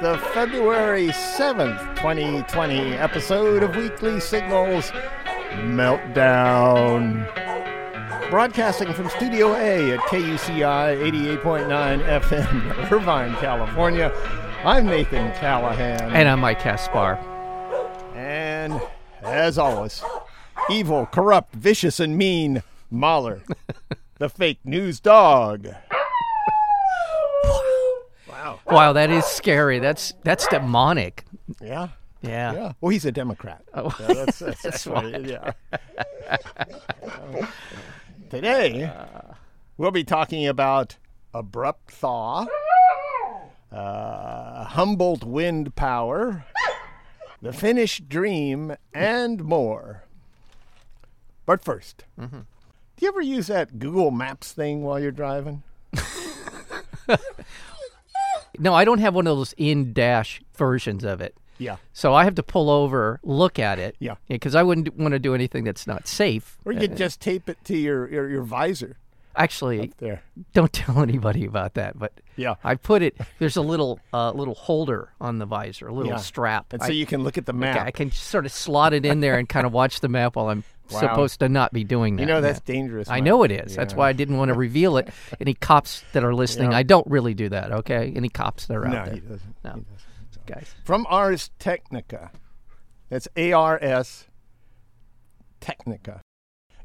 the February 7th, 2020 episode of Weekly Signals Meltdown. Broadcasting from Studio A at KUCI 88.9 FM, Irvine, California. I'm Nathan Callahan. And I'm Mike Caspar. And as always, evil, corrupt, vicious, and mean Mahler, the fake news dog. Wow. That is scary. That's that's demonic. Yeah. Yeah. Yeah. Well, he's a Democrat. Oh. Yeah, that's, that's, that's yeah. Today, we'll be talking about abrupt thaw, uh, Humboldt wind power, the Finnish dream, and more. But 1st Mm-hmm. do you ever use that Google Maps thing while you're driving? No, I don't have one of those in dash versions of it. Yeah. So I have to pull over, look at it. Yeah. Because I wouldn't want to do anything that's not safe. Or you could just tape it to your, your, your visor Actually, there. don't tell anybody about that. But Yeah. I put it. There's a little uh, little holder on the visor, a little Yeah. strap. And I, so you can look at the I, map. I can sort of slot it in there and kind of watch the map while I'm Wow. supposed to not be doing that. You know that's Yeah. dangerous. I Mike. know it is. That's why I didn't want to reveal it. Any cops that are listening, Yeah. I don't really do that. Okay, any cops that are No, out there, he doesn't. No. He doesn't. guys. From Ars Technica. That's A R S Technica.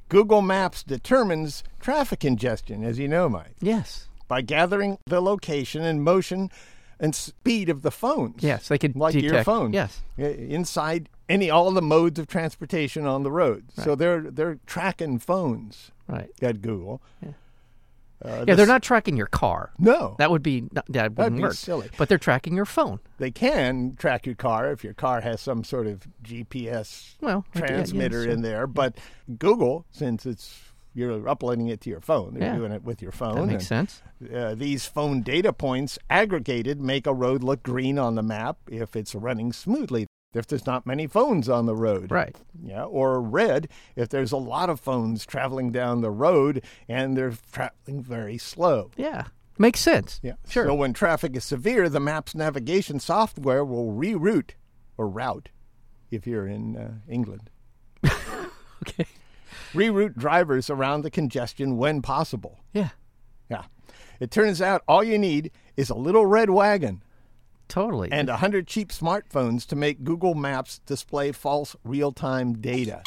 Google Maps determines traffic congestion, as you know, Mike, Yes, by gathering the location and motion and speed of the phones. yes, they could Like detect. your phone. Yes, Inside any all the modes of transportation on the road. So they're they're tracking phones right. at Google. Uh, Yeah, this- they're not tracking your car. No. That would be not, that wouldn't be work. silly. But they're tracking your phone. they can track your car if your car has some sort of GPS Well, I- yeah, yeah, transmitter so- in there. But Google, since it's you're uploading it to your phone, they're Yeah. doing it with your phone. That makes and, sense. Uh, these phone data points aggregated make a road look green on the map if it's running smoothly. If there's not many phones on the road, Right. Yeah, or red if there's a lot of phones traveling down the road and they're traveling very slow. Yeah, makes sense. Yeah. Sure. So when traffic is severe, the map's navigation software will reroute or route if you're in uh, England. okay. Reroute drivers around the congestion when possible. Yeah. Yeah. It turns out all you need is a little red wagon Totally. and a 100 cheap smartphones to make Google Maps display false real time data.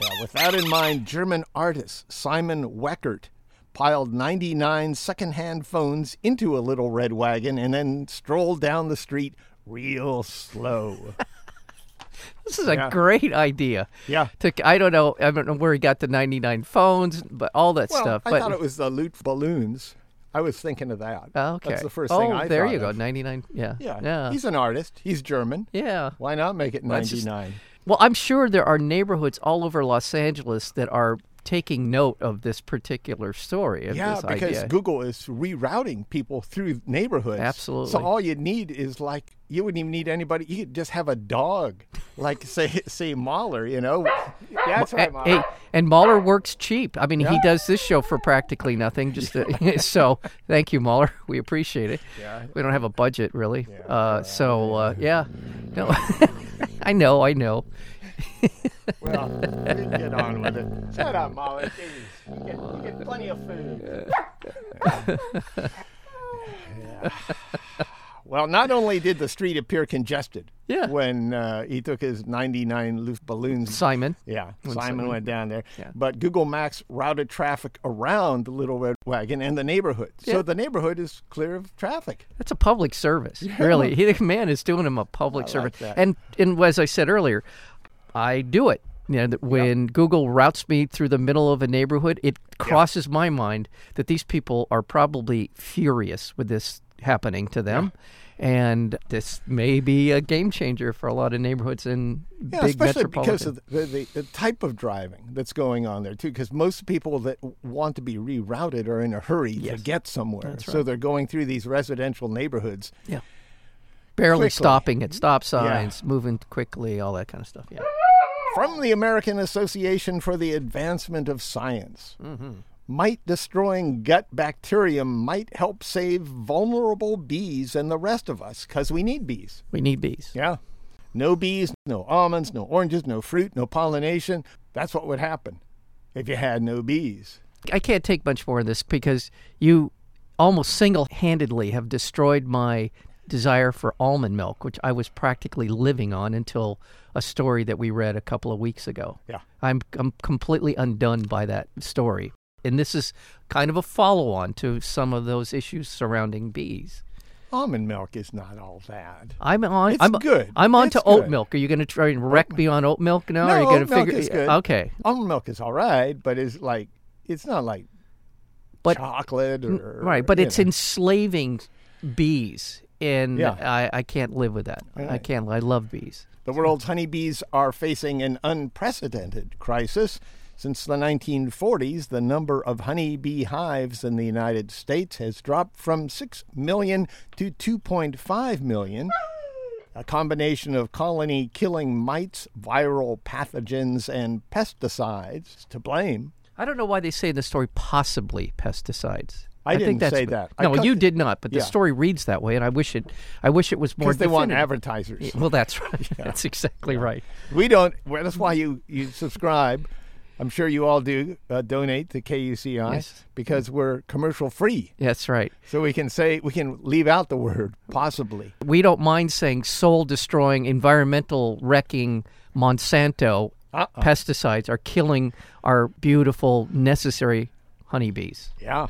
Yeah, with that in mind, German artist Simon Weckert piled 99 secondhand phones into a little red wagon and then strolled down the street real slow. this is a yeah. great idea. Yeah. To, I don't know. I don't know where he got the 99 phones, but all that Well, stuff. I but thought it was the Luftballons. I was thinking of that. Oh, okay. That's the first oh, thing I thought. Oh, there you go. of. 99. Yeah. Yeah. Yeah. He's an artist. He's German. yeah. Why not make it That's just- 99? Well, I'm sure there are neighborhoods all over Los Angeles that are taking note of this particular story. Of Yeah, this because idea. Google is rerouting people through neighborhoods. Absolutely. So all you need is like you wouldn't even need anybody. You could just have a dog, like say say Mahler. You know, that's right, A- Mahler. hey, and Mahler works cheap. I mean, he does this show for practically nothing. Just to, so, thank you, Mahler. We appreciate it. Yeah. We don't have a budget really. uh, so uh, yeah, no, I know, I know. Well, we can get on with it. Shut up. Jeez. You get, you get plenty of food. Yeah. Well, not only did the street appear congested Yeah. when uh, he took his 99 Luftballons Simon. Yeah, Simon Simon- went down there. Yeah. But Google Maps routed traffic around the Little Red Wagon and the neighborhood. Yeah. So the neighborhood is clear of traffic. That's a public service, really. He, the man is doing him a public I service. that. And and as I said earlier, I do it. You know, that when Google routes me through the middle of a neighborhood, it crosses my mind that these people are probably furious with this happening to them. And this may be a game changer for a lot of neighborhoods in Yeah, big especially metropolitan. because of the, the, the type of driving that's going on there, too. Because most people that want to be rerouted are in a hurry to get somewhere. That's So they're going through these residential neighborhoods. yeah. Barely quickly. stopping at stop signs, moving quickly, all that kind of stuff. Yeah. From the American Association for the Advancement of Science, Mm-hmm. mite destroying gut bacterium might help save vulnerable bees and the rest of us because we need bees. We need bees. Yeah. No bees, no almonds, no oranges, no fruit, no pollination. That's what would happen if you had no bees. I can't take much more of this because you almost single handedly have destroyed my desire for almond milk, which I was practically living on until a story that we read a couple of weeks ago. Yeah. I'm, I'm completely undone by that story. And this is kind of a follow on to some of those issues surrounding bees. Almond milk is not all that. I'm on. It's I'm good. I'm on It's to oat milk. Are you going to try and wreck me on oat milk now? No, Are you going to figure? is good. Okay, Almond milk is all right, but it's like it's not like But- chocolate or right, but it's know. enslaving bees, and Yeah. I, I can't live with that. I can't. I love bees. The world's honeybees are facing an unprecedented crisis. Since the 1940s, the number of honeybee hives in the United States has dropped from 6 million to 2.5 million. A combination of colony killing mites, viral pathogens, and pesticides to blame. I don't know why they say in the story possibly pesticides. I think didn't that's, say that. No, you did not. But the Yeah. story reads that way, and I wish it. I wish it was more. Because they want advertisers. Well, that's right. That's exactly right. We don't. Well, that's why you you subscribe. I'm sure you all do uh, donate to KUCI Yes. because we're commercial free. That's right. So we can say we can leave out the word possibly. We don't mind saying soul destroying, environmental wrecking Monsanto Uh-uh. pesticides are killing our beautiful, necessary honeybees. Yeah.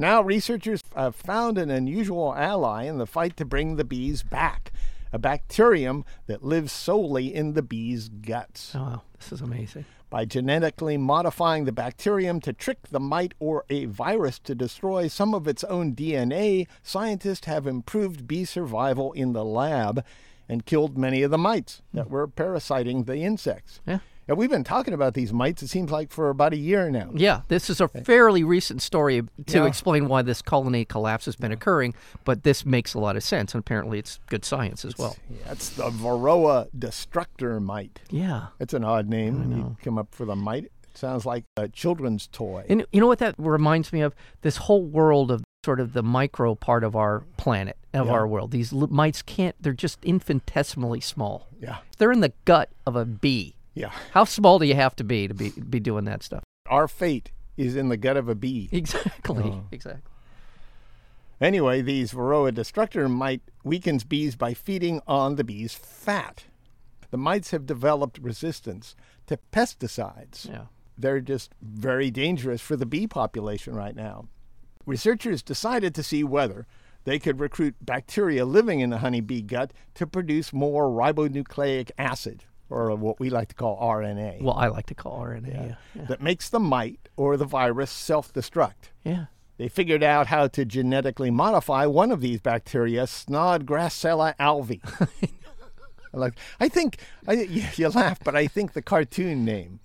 Now researchers have found an unusual ally in the fight to bring the bees back. A bacterium that lives solely in the bee's guts. Oh, wow. This is amazing. By genetically modifying the bacterium to trick the mite or a virus to destroy some of its own DNA, scientists have improved bee survival in the lab and killed many of the mites that hmm. were parasiting the insects. Yeah. And we've been talking about these mites, it seems like, for about a year now. Yeah, this is a fairly recent story to Yeah. explain why this colony collapse has been occurring, but this makes a lot of sense, and apparently it's good science as well. Yeah, That's the Varroa destructor mite. Yeah. That's an odd name when you come up with a mite. It sounds like a children's toy. And you know what that reminds me of? This whole world of sort of the micro part of our planet, of Yeah. our world. These mites can't, they're just infinitesimally small. yeah, They're in the gut of a bee. Yeah. How small do you have to be to be, be doing that stuff? Our fate is in the gut of a bee. Exactly. Oh. Exactly. Anyway, these Varroa destructor mite weakens bees by feeding on the bee's fat. The mites have developed resistance to pesticides. Yeah. They're just very dangerous for the bee population right now. Researchers decided to see whether they could recruit bacteria living in the honeybee gut to produce more ribonucleic acid, or what we like to call RNA, Well, I like to call RNA. Yeah. Yeah. that makes the mite or the virus self destruct. yeah. They figured out how to genetically modify one of these bacteria, Snodgrassella alvi. I like. I think I, you, you laugh, but I think the cartoon name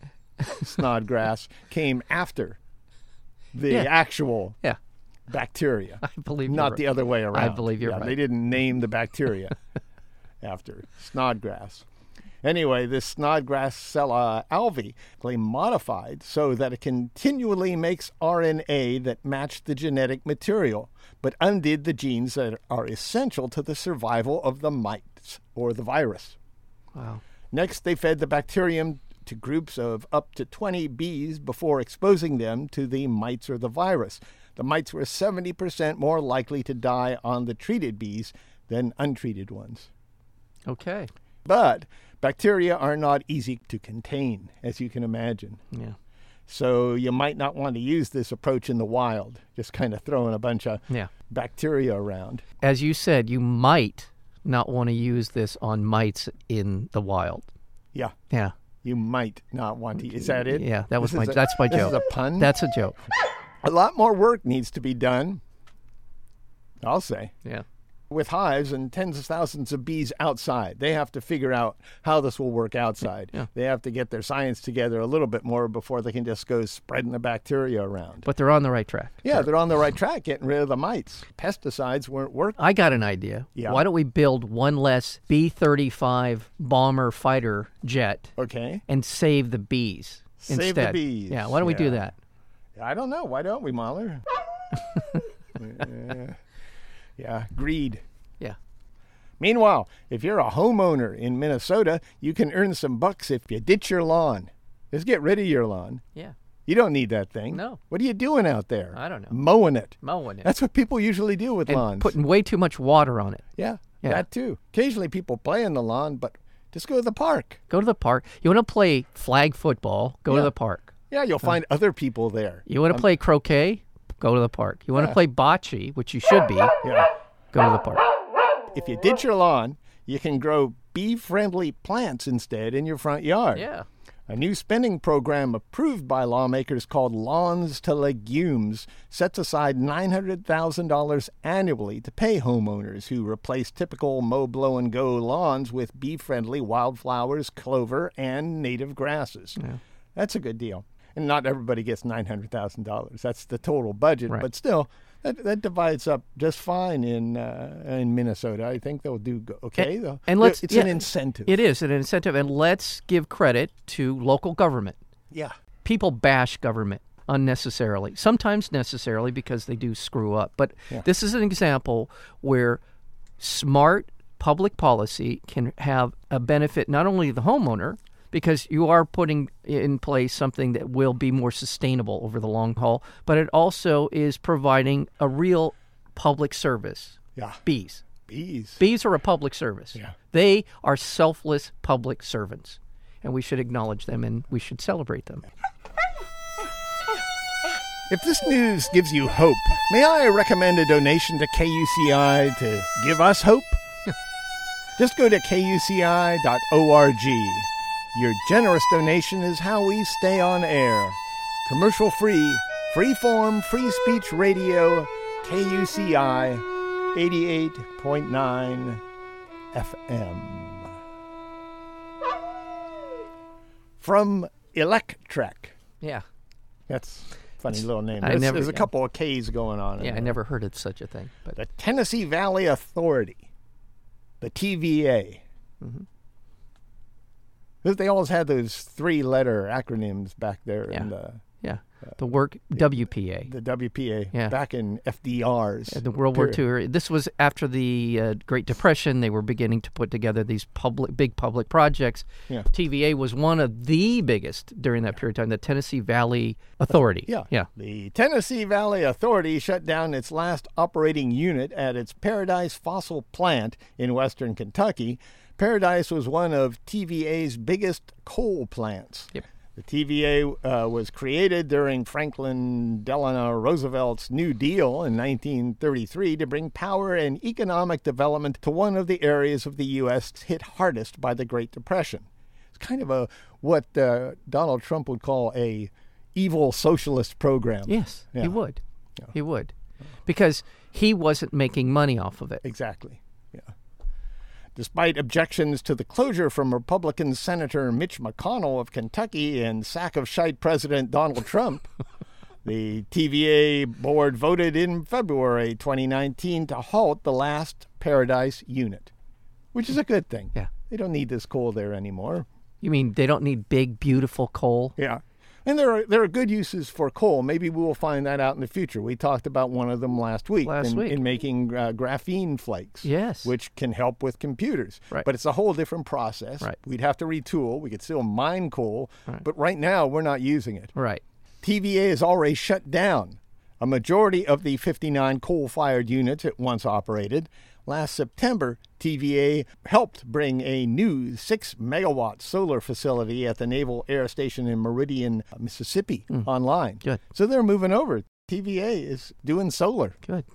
Snodgrass came after the Yeah. actual Yeah. bacteria, I believe you're not right. the other way around. I believe you're Yeah, right. They didn't name the bacteria after Snodgrass. Anyway, this Snodgrassella alvi they modified so that it continually makes RNA that matched the genetic material, but undid the genes that are essential to the survival of the mites or the virus. Wow. Next, they fed the bacterium to groups of up to 20 bees before exposing them to the mites or the virus. The mites were 70% more likely to die on the treated bees than untreated ones. Okay. But bacteria are not easy to contain, as you can imagine. Yeah. So you might not want to use this approach in the wild, just kind of throwing a bunch of Yeah. bacteria around. As you said, you might not want to use this on mites in the wild. Yeah, Yeah. you might not want to. Is that it? Yeah, that was This my a- that's my this joke. is a pun? That's a joke. A lot more work needs to be done, I'll say, Yeah. With hives and tens of thousands of bees outside. They have to figure out how this will work outside. Yeah. They have to get their science together a little bit more before they can just go spreading the bacteria around. But they're on the right track. yeah, they're on the right track getting rid of the mites. Pesticides weren't working. I got an idea. Yeah. Why don't we build one less B 35 bomber fighter jet Okay. and save the bees Save the bees, Yeah, why don't we do that? I don't know. Why don't we, Mahler? yeah. Yeah, greed. Yeah. Meanwhile, if you're a homeowner in Minnesota, you can earn some bucks if you ditch your lawn. Just get rid of your lawn. Yeah. You don't need that thing. No. What are you doing out there? I don't know. Mowing it. Mowing it. That's what people usually do with and lawns. putting way too much water on it. yeah, Yeah. that too. Occasionally people play in the lawn, but just go to the park. Go to the park. You want to play flag football? Go Yeah. to the park. Yeah, you'll find other people there. You want to um, play croquet? Go to the park. You want to play bocce, which you should be? Yeah. Go to the park. If you ditch your lawn, you can grow bee-friendly plants instead in your front yard. Yeah. A new spending program approved by lawmakers called Lawns to Legumes sets aside $900,000 annually to pay homeowners who replace typical mow, blow, and go lawns with bee friendly wildflowers, clover, and native grasses. Yeah. That's a good deal. And not everybody gets $900,000. That's the total budget, Right. but still. That, that divides up just fine in uh, in Minnesota. I think they'll do okay. though. and let's- it's an incentive. It is an incentive, and let's give credit to local government. yeah. People bash government unnecessarily, sometimes necessarily because they do screw up. But Yeah. this is an example where smart public policy can have a benefit not only to the homeowner, because you are putting in place something that will be more sustainable over the long haul, but it also is providing a real public service. Yeah. Bees. Bees. Bees are a public service. Yeah. They are selfless public servants, and we should acknowledge them and we should celebrate them. If this news gives you hope, may I recommend a donation to KUCI to give us hope? Just go to kuci.org. Your generous donation is how we stay on air. Commercial free, free form, free speech radio, KUCI 88.9 FM. From Electrek. Yeah. That's a funny little name. There's, never- there's a yeah. couple of K's going on. in Yeah, I there. never heard of such a thing. But The Tennessee Valley Authority, the TVA. Mm-hmm. They always had those three-letter acronyms back there in the, yeah, the work WPA. the WPA Yeah. back in FDR's. In the World War. II. This was after the uh, Great Depression. They were beginning to put together these public, big public projects. Yeah. TVA was one of the biggest during that period of time. The Tennessee Valley Authority. Yeah. yeah, The Tennessee Valley Authority shut down its last operating unit at its Paradise Fossil plant in western Kentucky. Paradise was one of TVA's biggest coal plants. Yep. The TVA uh, was created during Franklin Delano Roosevelt's New Deal in 1933 to bring power and economic development to one of the areas of the U.S. hit hardest by the Great Depression. It's kind of a what uh, Donald Trump would call a evil socialist program. Yes, Yeah. he would. He would, because he wasn't making money off of it. Exactly. Despite objections to the closure from Republican Senator Mitch McConnell of Kentucky and sack of shite President Donald Trump, the TVA board voted in February 2019 to halt the last Paradise unit, which is a good thing. Yeah. They don't need this coal there anymore. You mean they don't need big, beautiful coal? Yeah. And there are there are good uses for coal. Maybe we will find that out in the future. We talked about one of them last week Last in, week. in making uh, graphene flakes. Yes. which can help with computers. Right. But it's a whole different process. Right. We'd have to retool. We could still mine coal, but right now we're not using it. Right. TVA is already shut down. A majority of the 59 coal fired units it once operated. Last September, TVA helped bring a new 6 megawatt solar facility at the Naval Air Station in Meridian, Mississippi, hmm. online. Good. So they're moving over. TVA is doing solar. Good.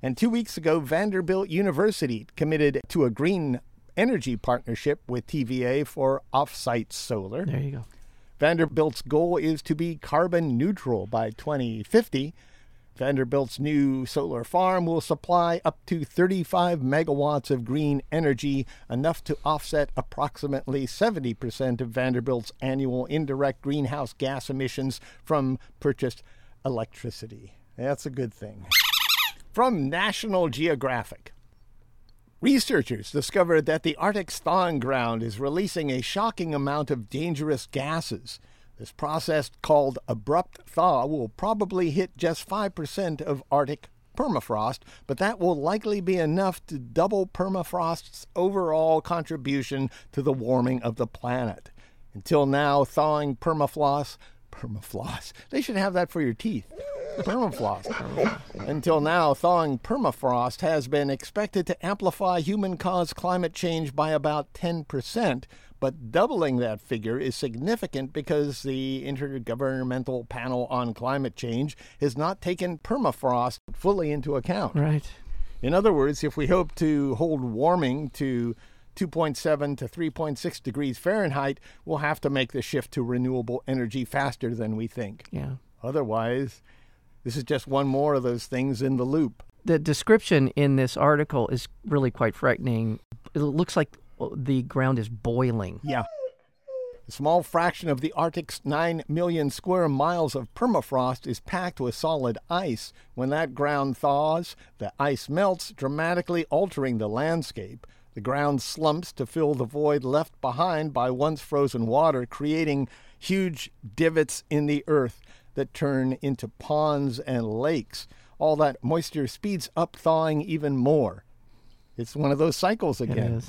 And two weeks ago, Vanderbilt University committed to a green energy partnership with TVA for off-site solar. There you go. Vanderbilt's goal is to be carbon neutral by 2050. Vanderbilt's new solar farm will supply up to 35 megawatts of green energy, enough to offset approximately 70% of Vanderbilt's annual indirect greenhouse gas emissions from purchased electricity. That's a good thing. From National Geographic. Researchers discovered that the Arctic's thawing ground is releasing a shocking amount of dangerous gases. This process called abrupt thaw will probably hit just 5% of Arctic permafrost, but that will likely be enough to double permafrost's overall contribution to the warming of the planet. Until now, thawing permafrost, permafrost, they should have that for your teeth. Permafrost. Until now, thawing permafrost has been expected to amplify human caused climate change by about 10%, but doubling that figure is significant because the Intergovernmental Panel on Climate Change has not taken permafrost fully into account. Right. In other words, if we hope to hold warming to 2.7 to 3.6 degrees Fahrenheit, we'll have to make the shift to renewable energy faster than we think. Yeah. Otherwise, this is just one more of those things in the loop. The description in this article is really quite frightening. It looks like the ground is boiling. Yeah. A small fraction of the Arctic's 9 million square miles of permafrost is packed with solid ice. When that ground thaws, the ice melts, dramatically altering the landscape. The ground slumps to fill the void left behind by once frozen water, creating huge divots in the earth that turn into ponds and lakes. All that moisture speeds up thawing even more. It's one of those cycles again.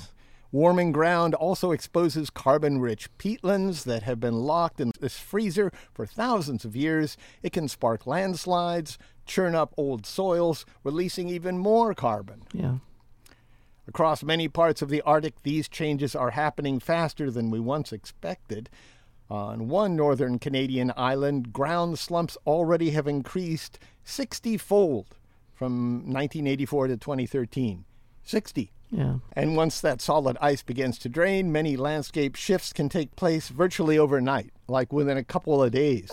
Warming ground also exposes carbon rich peatlands that have been locked in this freezer for thousands of years. It can spark landslides, churn up old soils, releasing even more carbon. Yeah. Across many parts of the Arctic, these changes are happening faster than we once expected. On one northern Canadian island, ground slumps already have increased 60 fold from 1984 to 2013. 60. Yeah. And once that solid ice begins to drain, many landscape shifts can take place virtually overnight, like within a couple of days.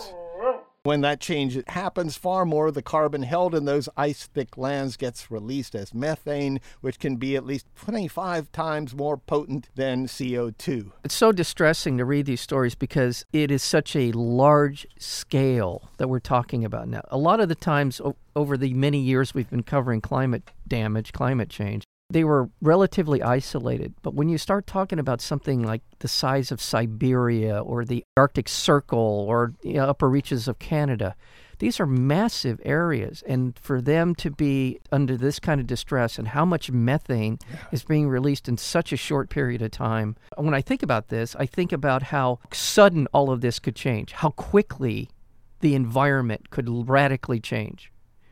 When that change happens, far more of the carbon held in those ice thick lands gets released as methane, which can be at least 25 times more potent than CO2. It's so distressing to read these stories because it is such a large scale that we're talking about now. A lot of the times o- over the many years we've been covering climate damage, climate change, they were relatively isolated. But when you start talking about something like the size of Siberia or the Arctic Circle or the upper reaches of Canada, these are massive areas. And for them to be under this kind of distress and how much methane is being released in such a short period of time, when I think about this, I think about how sudden all of this could change, how quickly the environment could radically change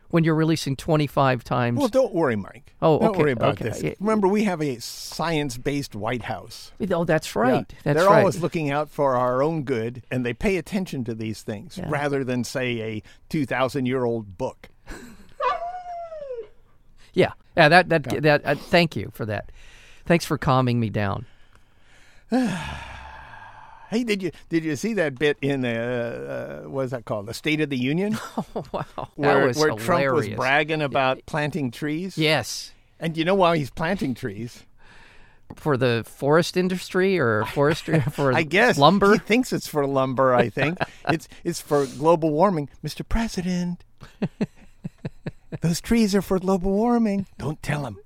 when you're releasing 25 times. Well, don't worry, Mike. Oh, don't okay, worry about okay. this. Yeah. Remember, we have a science-based White House. oh, that's right. Yeah. That's They're right. always looking out for our own good, and they pay attention to these things Yeah. rather than, say, a 2,000-year-old book. yeah, yeah. That that that. Uh, thank you for that. Thanks for calming me down. Hey, did you did you see that bit in the uh, what is that called? The State of the Union, Oh wow, where, that was where Trump was bragging about planting trees. Yes, And you know why he's planting trees? for the forest industry or forestry for I guess lumber. He thinks it's for lumber. I think it's it's for global warming, Mr. President. Those trees are for global warming. Don't tell him.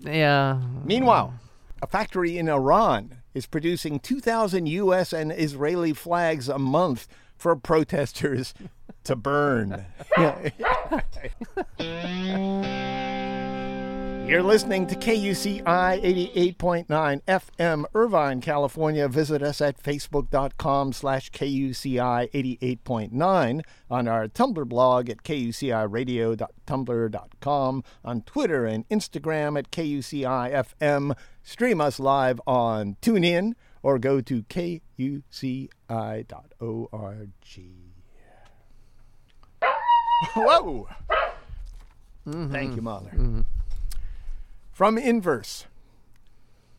yeah. Meanwhile, a factory in Iran is producing 2,000 U.S. and Israeli flags a month for protesters to burn. You're listening to KUCI 88.9 FM, Irvine, California. Visit us at facebook.com slash KUCI 88.9, on our Tumblr blog at kuciradio.tumblr.com, on Twitter and Instagram at KUCI FM. Stream us live on TuneIn or go to kuci.org. Whoa! Mm-hmm. Thank you, Mahler. Mm-hmm. From Inverse.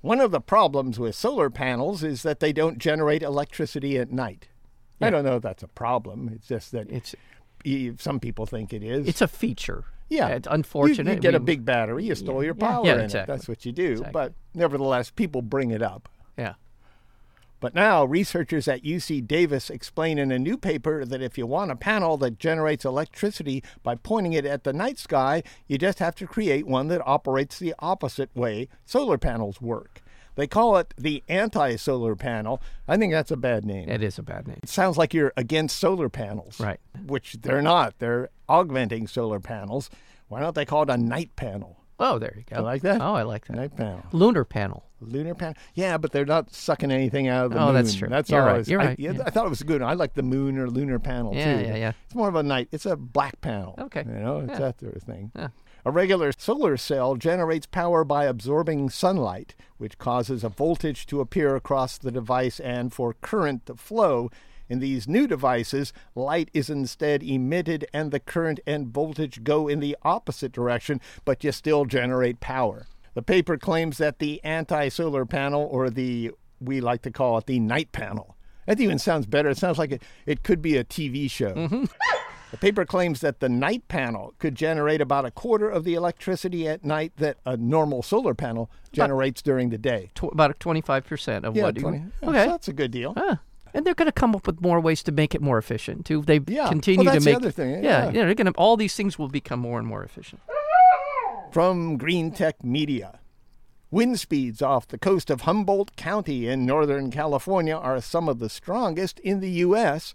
One of the problems with solar panels is that they don't generate electricity at night. I don't know if that's a problem. It's just that It's some people think it is. it's a feature. yeah, it's You- unfortunate. You, get a big battery, you store your Yeah, power yeah, in exactly. it. That's what you do. Exactly. But nevertheless, people bring it up. Yeah. But now, researchers at UC Davis explain in a new paper that if you want a panel that generates electricity by pointing it at the night sky, you just have to create one that operates the opposite way solar panels work. They call it the anti solar panel. I think that's a bad name. It is a bad name. It sounds like you're against solar panels. Right. Which they're not. They're augmenting solar panels. Why don't they call it a night panel? Oh, there you go. You like that? Oh, I like that. Night panel. Lunar panel. Lunar panel. Yeah, but they're not sucking anything out of the Oh, moon. that's true. That's You're all right. You're I, right. yeah, Yeah. I thought it was good. I like the moon or lunar panel Yeah, too. yeah, yeah. It's more of a night. It's a black panel. Okay. You know, it's that sort of thing. A regular solar cell generates power by absorbing sunlight, which causes a voltage to appear across the device and for current to flow. In these new devices, light is instead emitted and the current and voltage go in the opposite direction, but you still generate power. The paper claims that the anti solar panel, or the, we like to call it the night panel, that even sounds better. It sounds like it, it could be a TV show. The paper claims that the night panel could generate about a quarter of the electricity at night that a normal solar panel generates during the day. Tw- about 25% of Yeah, what you- 20. yeah, Okay. so that's a good deal. Ah. And they're going to come up with more ways to make it more efficient too. They Yeah. continue Well, to the make other thing, Yeah, yeah. you know, they're going to all these things will become more and more efficient. From Green Tech Media. Wind speeds off the coast of Humboldt County in Northern California are some of the strongest in the U.S.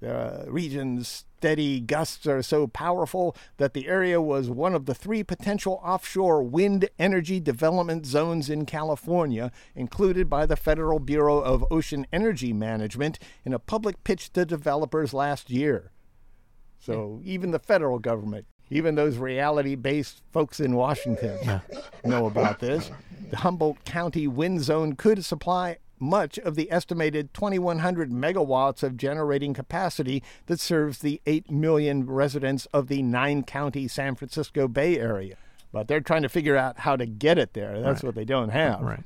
The region's steady gusts are so powerful that the area was one of the three potential offshore wind energy development zones in California, included by the Federal Bureau of Ocean Energy Management in a public pitch to developers last year. So even the federal government, even those reality based folks in Washington know about this. The Humboldt County wind zone could supply much of the estimated 2,100 megawatts of generating capacity that serves the 8 million residents of the nine county San Francisco Bay Area. But they're trying to figure out how to get it there. That's what they don't have. Right.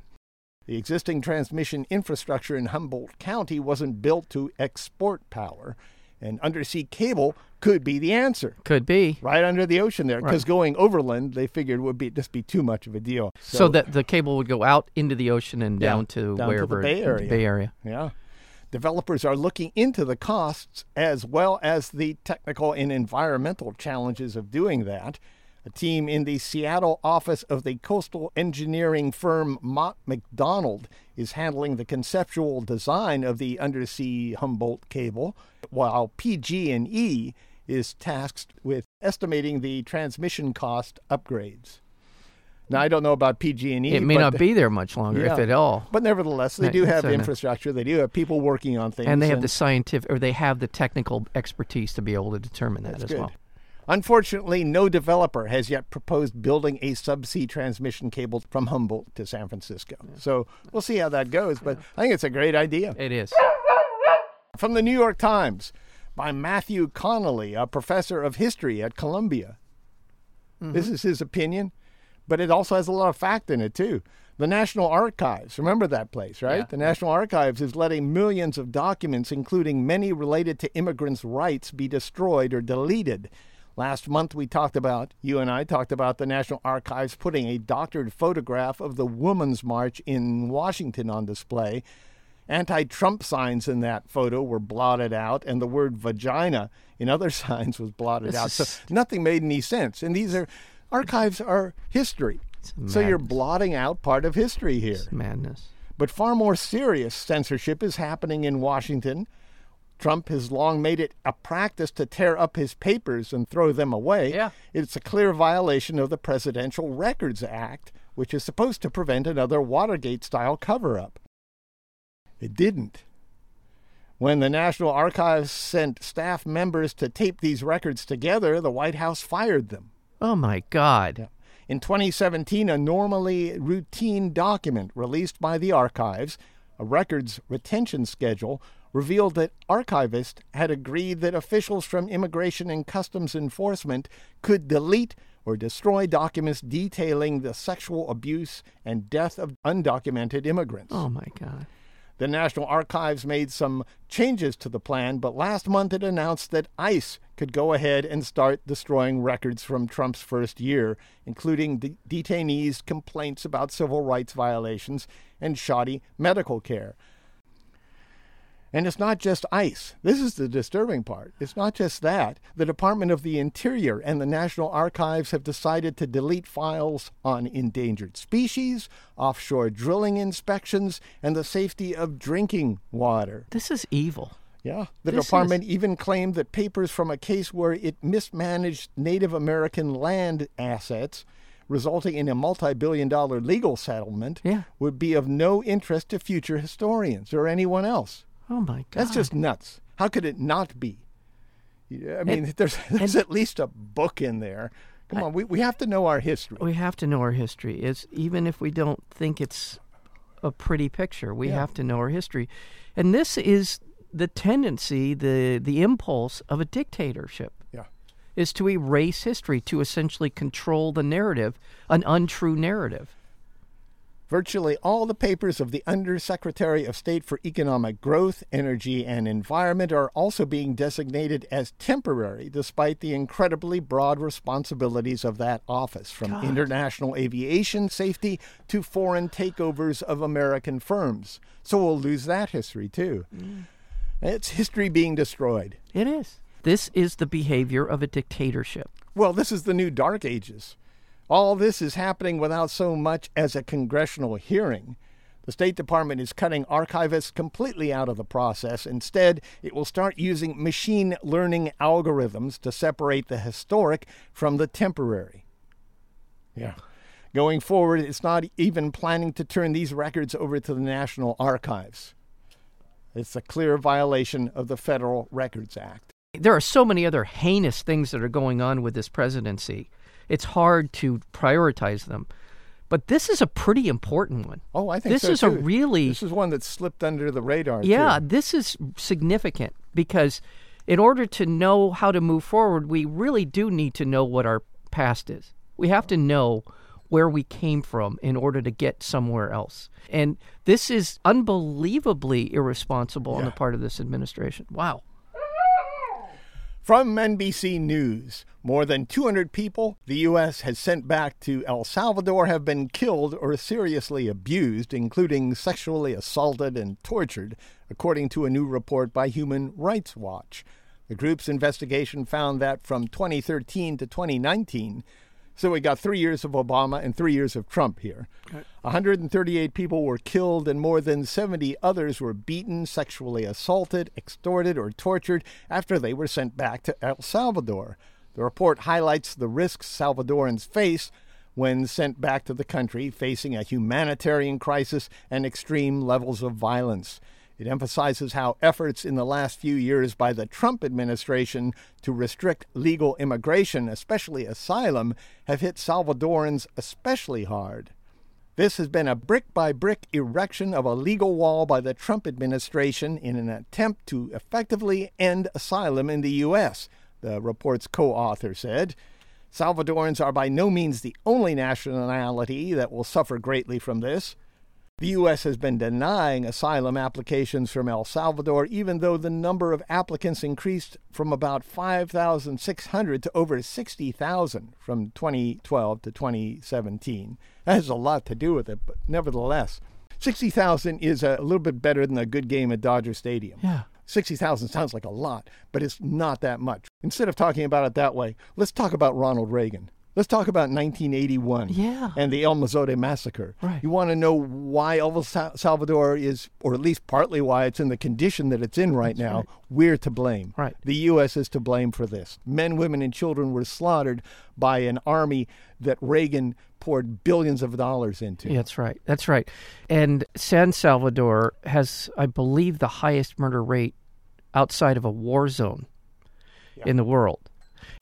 The existing transmission infrastructure in Humboldt County wasn't built to export power, and undersea cable could be the answer. Could be. Right under the ocean there, because going overland, they figured would be just be too much of a deal. So, that the cable would go out into the ocean and Yeah, down to down to the wherever Bay the Area. Bay Area. Yeah. Developers are looking into the costs as well as the technical and environmental challenges of doing that. A team in the Seattle office of the coastal engineering firm Mott MacDonald is handling the conceptual design of the undersea Humboldt cable, while PG&E is tasked with estimating the transmission cost upgrades. Now I don't know about PG&E. It may not be there much longer, if at all. but nevertheless, they do have so infrastructure. They do have people working on things. And they have the scientific, or they have the technical expertise to be able to determine that as good. well. Unfortunately, no developer has yet proposed building a subsea transmission cable from Humboldt to San Francisco. So we'll see how that goes. But I think it's a great idea. It is. From the New York Times by Matthew Connelly, a professor of history at Columbia. Mm-hmm. This is his opinion, but it also has a lot of fact in it, too. The National Archives, remember that place, right? Yeah. The National Archives is letting millions of documents, including many related to immigrants' rights, be destroyed or deleted. Last month, we talked about, you and I talked about the National Archives putting a doctored photograph of the Women's March in Washington on display. Anti Trump signs in that photo were blotted out, and the word vagina in other signs was blotted out. So nothing made any sense. And these are archives are history. So you're blotting out part of history here. It's madness. But far more serious censorship is happening in Washington. Trump has long made it a practice to tear up his papers and throw them away. Yeah. It's a clear violation of the Presidential Records Act, which is supposed to prevent another Watergate style cover up. It didn't. When the National Archives sent staff members to tape these records together, the White House fired them. Oh my God. In 2017, a normally routine document released by the archives, a records retention schedule, revealed that archivists had agreed that officials from Immigration and Customs Enforcement could delete or destroy documents detailing the sexual abuse and death of undocumented immigrants. Oh my God. The National Archives made some changes to the plan, but last month it announced that ICE could go ahead and start destroying records from Trump's first year, including de- detainees' complaints about civil rights violations and shoddy medical care. And it's not just ICE. This is the disturbing part. It's not just that. The Department of the Interior and the National Archives have decided to delete files on endangered species, offshore drilling inspections, and the safety of drinking water. This is evil. Yeah. The This department even claimed that papers from a case where it mismanaged Native American land assets, resulting in a multi billion dollar legal settlement, Yeah. would be of no interest to future historians or anyone else. Oh my God. That's just nuts. How could it not be? I mean, there's, there's at least a book in there. Come on, we, we have to know our history. we have to know our history. It's even if we don't think it's a pretty picture, we Yeah. have to know our history. And this is the tendency, the the impulse of a dictatorship Yeah. is to erase history, to essentially control the narrative, an untrue narrative. Virtually all the papers of the Undersecretary of State for Economic Growth, Energy, and Environment are also being designated as temporary, despite the incredibly broad responsibilities of that office, from God. international aviation safety to foreign takeovers of American firms. So we'll lose that history too. Mm. It's history being destroyed. It is. This is the behavior of a dictatorship. Well, this is the new Dark Ages. All this is happening without so much as a congressional hearing. The State Department is cutting archivists completely out of the process. Instead, it will start using machine learning algorithms to separate the historic from the temporary. Yeah. Going forward, it's not even planning to turn these records over to the National Archives. It's a clear violation of the Federal Records Act. There are so many other heinous things that are going on with this presidency. It's hard to prioritize them. But this is a pretty important one. Oh, I think This so, is a really This is one that slipped under the radar. Yeah, too. this is significant because in order to know how to move forward, we really do need to know what our past is. We have to know where we came from in order to get somewhere else. And this is unbelievably irresponsible on the part of this administration. Wow. From NBC News, more than 200 people the U.S. has sent back to El Salvador have been killed or seriously abused, including sexually assaulted and tortured, according to a new report by Human Rights Watch. The group's investigation found that from 2013 to 2019, so we got three years of Obama and three years of Trump here. 138 people were killed and more than 70 others were beaten, sexually assaulted, extorted, or tortured after they were sent back to El Salvador. The report highlights the risks Salvadorans face when sent back to the country, facing a humanitarian crisis and extreme levels of violence. It emphasizes how efforts in the last few years by the Trump administration to restrict legal immigration, especially asylum, have hit Salvadorans especially hard. This has been a brick by brick erection of a legal wall by the Trump administration in an attempt to effectively end asylum in the U.S., the report's co author said. Salvadorans are by no means the only nationality that will suffer greatly from this. The U.S. has been denying asylum applications from El Salvador, even though the number of applicants increased from about 5,600 to over 60,000 from 2012 to 2017. That has a lot to do with it, but nevertheless, 60,000 is a little bit better than a good game at Dodger Stadium. Yeah. 60,000 sounds like a lot, but it's not that much. Instead of talking about it that way, let's talk about Ronald Reagan. Let's talk about 1981 Yeah. and the El Mozote massacre. Right. You want to know why El Salvador is, or at least partly why it's in the condition that it's in right now. We're to blame. Right. The U.S. is to blame for this. Men, women, and children were slaughtered by an army that Reagan poured billions of dollars into. Yeah, that's right. That's right. And San Salvador has, I believe, the highest murder rate outside of a war zone in the world.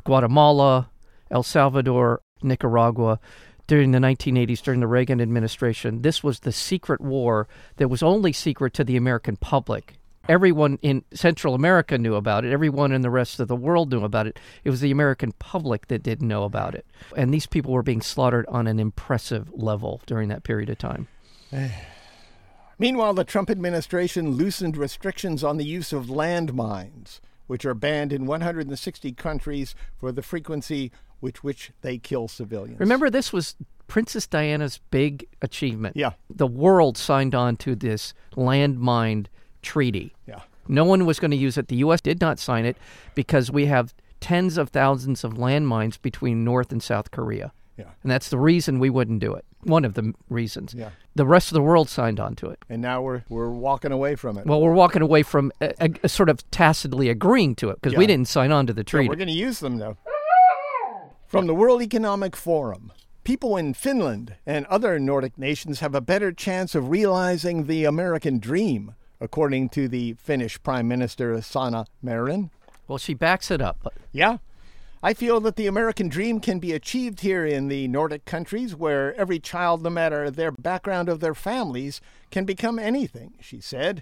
Guatemala, El Salvador, Nicaragua. During the 1980s, during the Reagan administration, this was the secret war that was only secret to the American public. Everyone in Central America knew about it. Everyone in the rest of the world knew about it. It was the American public that didn't know about it. And these people were being slaughtered on an impressive level during that period of time. Meanwhile, the Trump administration loosened restrictions on the use of landmines, which are banned in 160 countries for the frequency with which they kill civilians. Remember, this was Princess Diana's big achievement. Yeah. The world signed on to this landmine treaty. Yeah. No one was going to use it. The U.S. did not sign it because we have tens of thousands of landmines between North and South Korea. Yeah. And that's the reason we wouldn't do it. One of the reasons. Yeah. The rest of the world signed on to it. And now we're we're walking away from it. Well, we're walking away from a, a, a sort of tacitly agreeing to it because we didn't sign on to the treaty. we're going to use them though. From the World Economic Forum. People in Finland and other Nordic nations have a better chance of realizing the American dream, according to the Finnish Prime Minister Sanna Marin. well, she backs it up. Yeah. I feel that the American dream can be achieved here in the Nordic countries where every child, no matter their background of their families, can become anything, she said.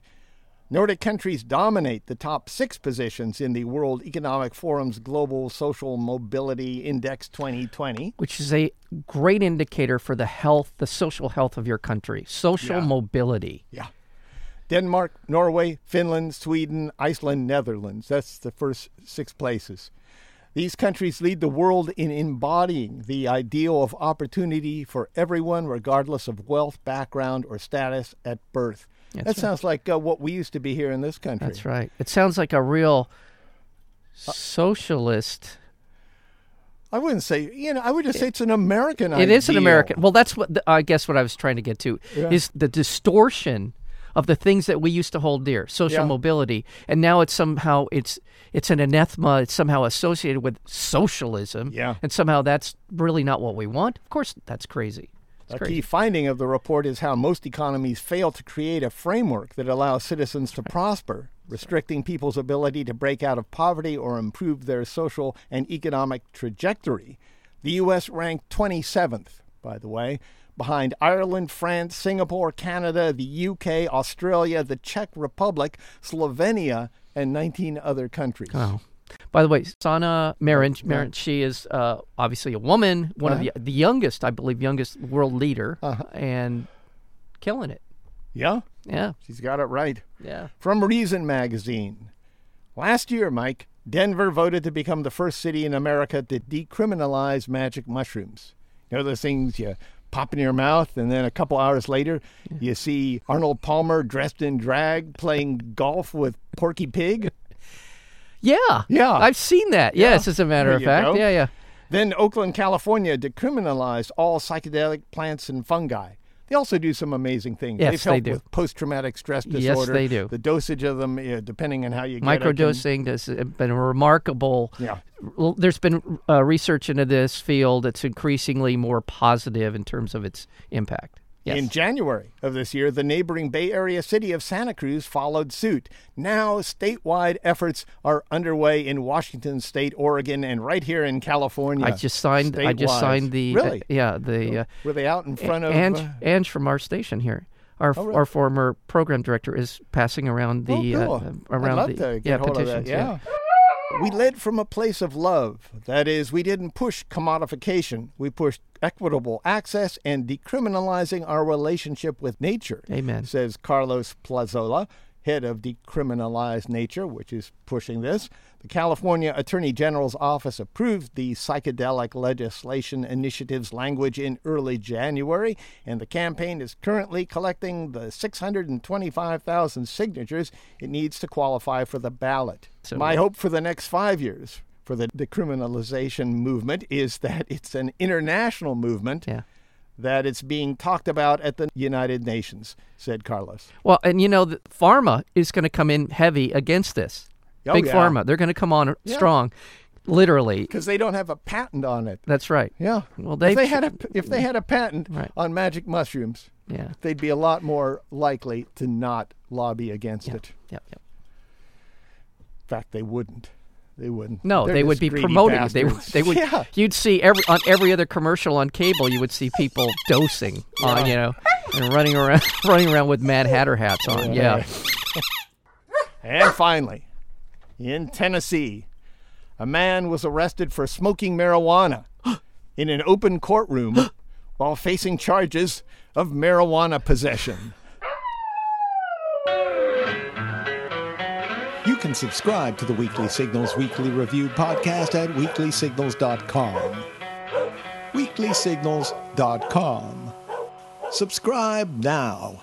Nordic countries dominate the top six positions in the World Economic Forum's Global Social Mobility Index 2020. which is a great indicator for the health, the social health of your country. Social Yeah. mobility. Yeah. Denmark, Norway, Finland, Sweden, Iceland, Netherlands. That's the first six places. These countries lead the world in embodying the ideal of opportunity for everyone, regardless of wealth, background, or status at birth. That's that right. sounds like uh, what we used to be here in this country. That's right. It sounds like a real socialist. I wouldn't say, you know, I would just say it's an American It is an. American. Well, that's what the, I guess what I was trying to get to Yeah. is the distortion of the things that we used to hold dear, social Yeah. mobility, and now it's somehow it's it's an anathema. It's somehow associated with socialism, Yeah. and somehow that's really not what we want. Of course, that's crazy. It's A crazy. key finding of the report is how most economies fail to create a framework that allows citizens to prosper, restricting people's ability to break out of poverty or improve their social and economic trajectory. The U.S. ranked 27th, by the way, behind Ireland, France, Singapore, Canada, the UK, Australia, the Czech Republic, Slovenia, and 19 other countries. Oh. By the way, Sanna Marin, Marin she is uh, obviously a woman, one Uh-huh. of the the youngest, I believe, youngest world leader, Uh-huh. and killing it. Yeah, Yeah, she's got it right. yeah. From Reason magazine. Last year, Mike, Denver voted to become the first city in America to decriminalize magic mushrooms. You know those things you pop in your mouth, and then a couple hours later, you see Arnold Palmer dressed in drag playing golf with Porky Pig? Yeah, Yeah. I've seen that. Yes, as a matter There of fact. go. Yeah, yeah. Then Oakland, California decriminalized all psychedelic plants and fungi. They also do some amazing things. Yes, They've they helped do. with post-traumatic stress disorder. Yes, they do. The dosage of them, yeah, depending on how you get it, Microdosing has been remarkable. Yeah. There's been uh, research into this field that's increasingly more positive in terms of its impact. Yes. In January of this year, the neighboring Bay Area city of Santa Cruz followed suit. Now, statewide efforts are underway in Washington State, Oregon, and right here in California. I just signed. I just signed the. uh, Really? yeah, the. Uh, Were they out in front of? Ange, uh, Ange from our station here. Our, Oh, really? our former program director is passing around the oh, cool. uh, around the yeah, hold of that. petitions. Yeah. We led from a place of love. That is, we didn't push commodification. We pushed equitable access and decriminalizing our relationship with nature. Amen. Says Carlos Plazola, head of Decriminalized Nature, which is pushing this. The California Attorney General's office approved the psychedelic legislation initiative's language in early January, and the campaign is currently collecting the 625,000 signatures it needs to qualify for the ballot. So- My hope for the next five years for the decriminalization movement is that it's an international movement Yeah. that it's being talked about at the United Nations, said Carlos. Well, and you know, the pharma is going to come in heavy against this. Oh, Big yeah. pharma, they're going to come on Yeah. strong, literally. Because they don't have a patent on it. That's right. Yeah. Well, they if they had a if they mm. had a patent Right. on magic mushrooms, Yeah. they'd be a lot more likely to not lobby against it. Yep. Yep. In fact, they wouldn't. They wouldn't. No, They're they would be promoting it. They would. They would. Yeah. You'd see every on every other commercial on cable. You would see people dosing on, you know, and running around, running around with Mad Hatter hats on. Yeah. And finally, in Tennessee, a man was arrested for smoking marijuana in an open courtroom while facing charges of marijuana possession. You can subscribe to the Weekly Signals Weekly Review podcast at weeklysignals.com. Weeklysignals.com. Subscribe now.